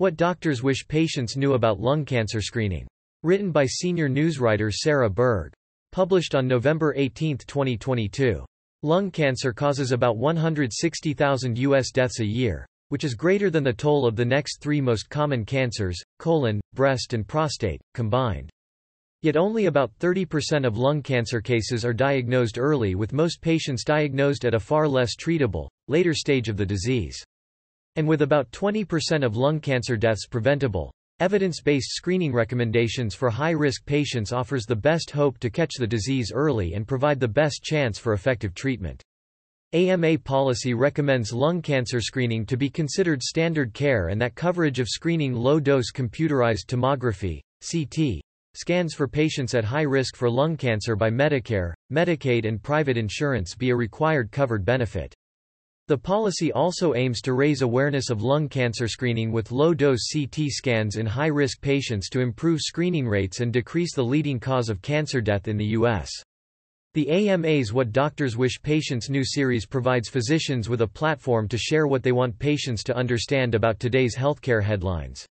What doctors wish patients knew about lung cancer screening. Written by senior newswriter Sarah Berg. Published on November 18, 2022. Lung cancer causes about 160,000 U.S. deaths a year, which is greater than the toll of the next three most common cancers, colon, breast and prostate, combined. Yet only about 30% of lung cancer cases are diagnosed early with most patients diagnosed at a far less treatable, later stage of the disease. And with about 20% of lung cancer deaths preventable, evidence-based screening recommendations for high-risk patients offers the best hope to catch the disease early and provide the best chance for effective treatment. AMA policy recommends lung cancer screening to be considered standard care and that coverage of screening low-dose computerized tomography CT, scans for patients at high risk for lung cancer by Medicare, Medicaid and private insurance be a required covered benefit. The policy also aims to raise awareness of lung cancer screening with low-dose CT scans in high-risk patients to improve screening rates and decrease the leading cause of cancer death in the U.S. The AMA's What Doctors Wish Patients Knew series provides physicians with a platform to share what they want patients to understand about today's healthcare headlines.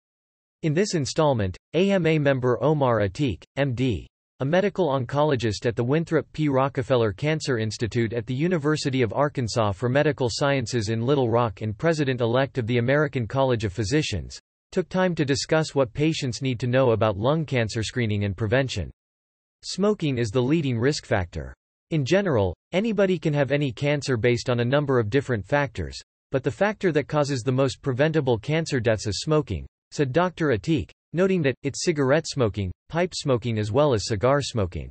In this installment, AMA member Omar Atiq, MD, a medical oncologist at the Winthrop P. Rockefeller Cancer Institute at the University of Arkansas for Medical Sciences in Little Rock and president-elect of the American College of Physicians, took time to discuss what patients need to know about lung cancer screening and prevention. Smoking is the leading risk factor. In general, anybody can have any cancer based on a number of different factors, but the factor that causes the most preventable cancer deaths is smoking, said Dr. Atiq, noting that, it's cigarette smoking, pipe smoking as well as cigar smoking.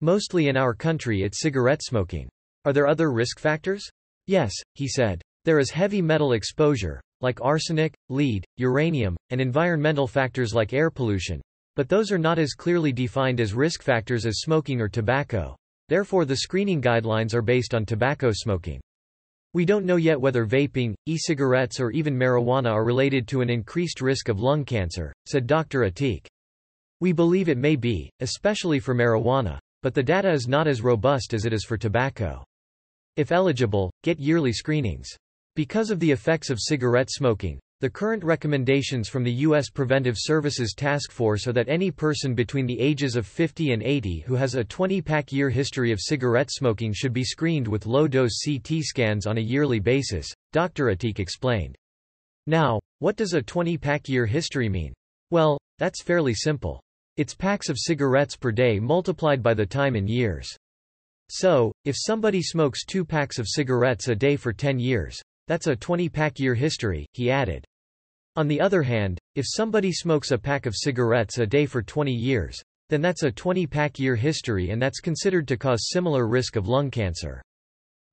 Mostly in our country it's cigarette smoking. Are there other risk factors? Yes, he said. There is heavy metal exposure, like arsenic, lead, uranium, and environmental factors like air pollution. But those are not as clearly defined as risk factors as smoking or tobacco. Therefore the screening guidelines are based on tobacco smoking. We don't know yet whether vaping, e-cigarettes or even marijuana are related to an increased risk of lung cancer, said Dr. Atiq. We believe it may be, especially for marijuana, but the data is not as robust as it is for tobacco. If eligible, get yearly screenings. Because of the effects of cigarette smoking, the current recommendations from the U.S. Preventive Services Task Force are that any person between the ages of 50 and 80 who has a 20-pack year history of cigarette smoking should be screened with low-dose CT scans on a yearly basis, Dr. Atiq explained. Now, what does a 20-pack year history mean? Well, that's fairly simple. It's packs of cigarettes per day multiplied by the time in years. So, if somebody smokes two packs of cigarettes a day for 10 years, that's a 20-pack year history, he added. On the other hand, if somebody smokes a pack of cigarettes a day for 20 years, then that's a 20-pack year history and that's considered to cause similar risk of lung cancer.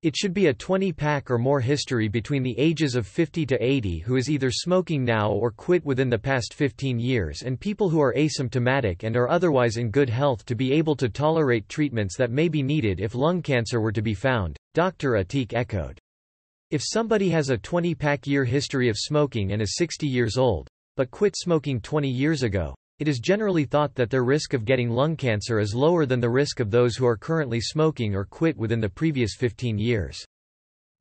It should be a 20-pack or more history between the ages of 50 to 80 who is either smoking now or quit within the past 15 years and people who are asymptomatic and are otherwise in good health to be able to tolerate treatments that may be needed if lung cancer were to be found, Dr. Atiq echoed. If somebody has a 20-pack year history of smoking and is 60 years old, but quit smoking 20 years ago, it is generally thought that their risk of getting lung cancer is lower than the risk of those who are currently smoking or quit within the previous 15 years.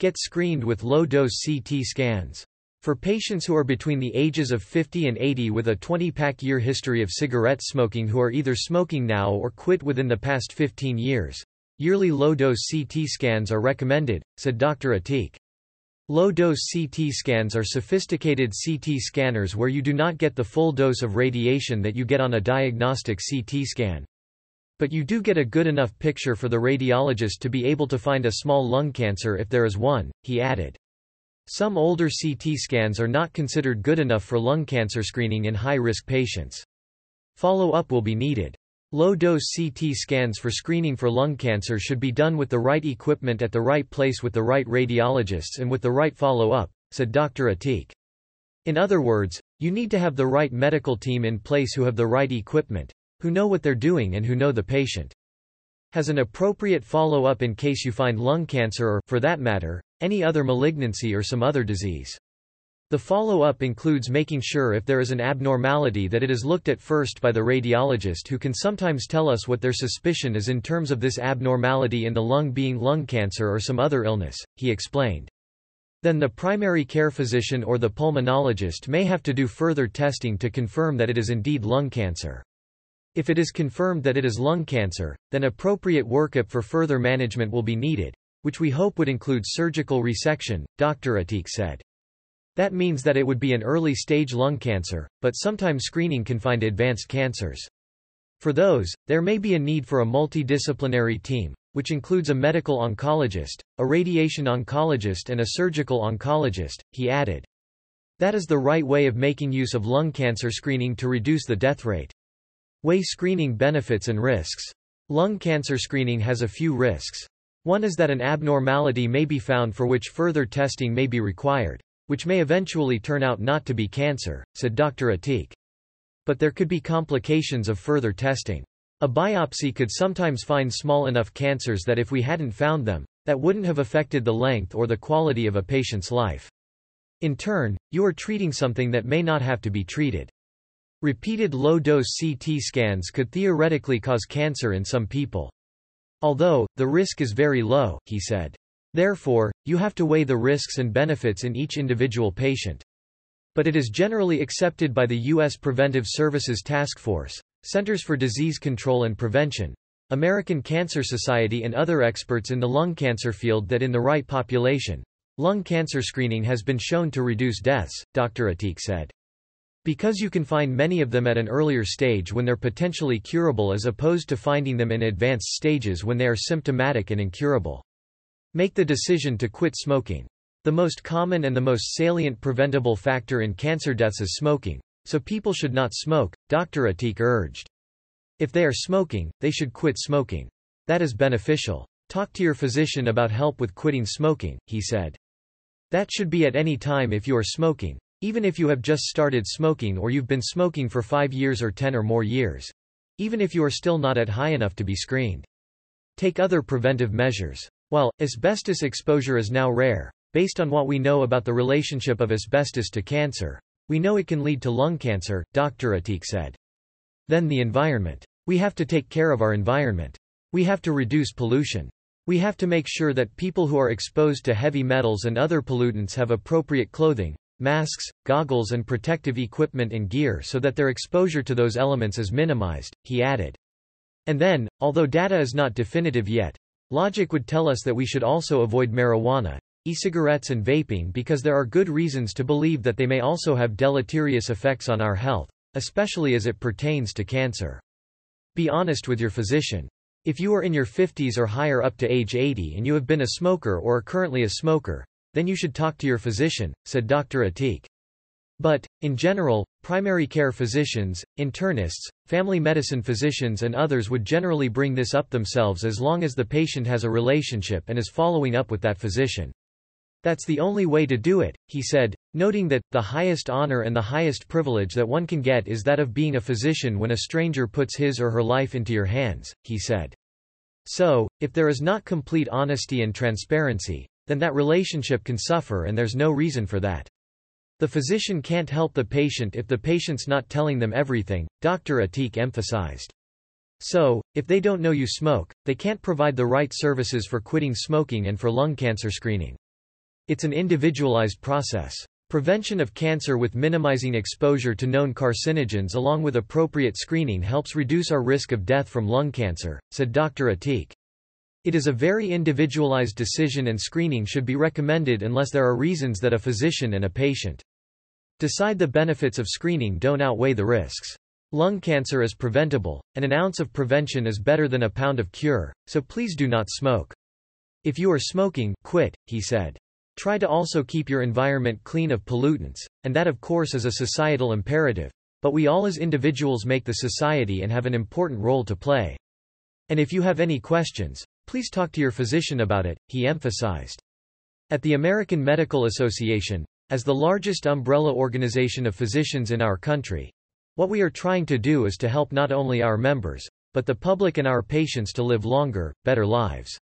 Get screened with low-dose CT scans. For patients who are between the ages of 50 and 80 with a 20-pack year history of cigarette smoking who are either smoking now or quit within the past 15 years, yearly low-dose CT scans are recommended, said Dr. Atiq. Low-dose CT scans are sophisticated CT scanners where you do not get the full dose of radiation that you get on a diagnostic CT scan. But you do get a good enough picture for the radiologist to be able to find a small lung cancer if there is one, he added. Some older CT scans are not considered good enough for lung cancer screening in high-risk patients. Follow-up will be needed. Low-dose CT scans for screening for lung cancer should be done with the right equipment at the right place with the right radiologists and with the right follow-up, said Dr. Atiq. In other words, you need to have the right medical team in place who have the right equipment, who know what they're doing and who know the patient. Has an appropriate follow-up in case you find lung cancer or, for that matter, any other malignancy or some other disease. The follow-up includes making sure if there is an abnormality that it is looked at first by the radiologist who can sometimes tell us what their suspicion is in terms of this abnormality in the lung being lung cancer or some other illness, he explained. Then the primary care physician or the pulmonologist may have to do further testing to confirm that it is indeed lung cancer. If it is confirmed that it is lung cancer, then appropriate workup for further management will be needed, which we hope would include surgical resection, Dr. Atiq said. That means that it would be an early-stage lung cancer, but sometimes screening can find advanced cancers. For those, there may be a need for a multidisciplinary team, which includes a medical oncologist, a radiation oncologist and a surgical oncologist, he added. That is the right way of making use of lung cancer screening to reduce the death rate. Weigh screening benefits and risks. Lung cancer screening has a few risks. One is that an abnormality may be found for which further testing may be required, which may eventually turn out not to be cancer, said Dr. Atiq. But there could be complications of further testing. A biopsy could sometimes find small enough cancers that if we hadn't found them, that wouldn't have affected the length or the quality of a patient's life. In turn, you are treating something that may not have to be treated. Repeated low-dose CT scans could theoretically cause cancer in some people. Although, the risk is very low, he said. Therefore, you have to weigh the risks and benefits in each individual patient. But it is generally accepted by the U.S. Preventive Services Task Force, Centers for Disease Control and Prevention, American Cancer Society and other experts in the lung cancer field that in the right population, lung cancer screening has been shown to reduce deaths, Dr. Atiq said. Because you can find many of them at an earlier stage when they're potentially curable as opposed to finding them in advanced stages when they are symptomatic and incurable. Make the decision to quit smoking. The most common and the most salient preventable factor in cancer deaths is smoking, so people should not smoke, Dr. Atiq urged. If they are smoking, they should quit smoking. That is beneficial. Talk to your physician about help with quitting smoking, he said. That should be at any time if you are smoking, even if you have just started smoking or you've been smoking for five years or ten or more years. Even if you are still not at high enough to be screened. Take other preventive measures. While, asbestos exposure is now rare, based on what we know about the relationship of asbestos to cancer, we know it can lead to lung cancer, Dr. Atiq said. Then the environment. We have to take care of our environment. We have to reduce pollution. We have to make sure that people who are exposed to heavy metals and other pollutants have appropriate clothing, masks, goggles and protective equipment and gear so that their exposure to those elements is minimized, he added. And then, although data is not definitive yet, logic would tell us that we should also avoid marijuana, e-cigarettes and vaping because there are good reasons to believe that they may also have deleterious effects on our health, especially as it pertains to cancer. Be honest with your physician. If you are in your 50s or higher up to age 80 and you have been a smoker or are currently a smoker, then you should talk to your physician, said Dr. Atiq. But, in general, primary care physicians, internists, family medicine physicians and others would generally bring this up themselves as long as the patient has a relationship and is following up with that physician. That's the only way to do it, he said, noting that, the highest honor and the highest privilege that one can get is that of being a physician when a stranger puts his or her life into your hands, he said. So, if there is not complete honesty and transparency, then that relationship can suffer and there's no reason for that. The physician can't help the patient if the patient's not telling them everything, Dr. Atiq emphasized. So, if they don't know you smoke, they can't provide the right services for quitting smoking and for lung cancer screening. It's an individualized process. Prevention of cancer with minimizing exposure to known carcinogens along with appropriate screening helps reduce our risk of death from lung cancer, said Dr. Atiq. It is a very individualized decision and screening should be recommended unless there are reasons that a physician and a patient decide the benefits of screening don't outweigh the risks. Lung cancer is preventable, and an ounce of prevention is better than a pound of cure, so please do not smoke. If you are smoking, quit, he said. Try to also keep your environment clean of pollutants, and that of course is a societal imperative. But we all as individuals make the society and have an important role to play. And if you have any questions, Please talk to your physician about it, he emphasized. At the American Medical Association, as the largest umbrella organization of physicians in our country, what we are trying to do is to help not only our members, but the public and our patients to live longer, better lives.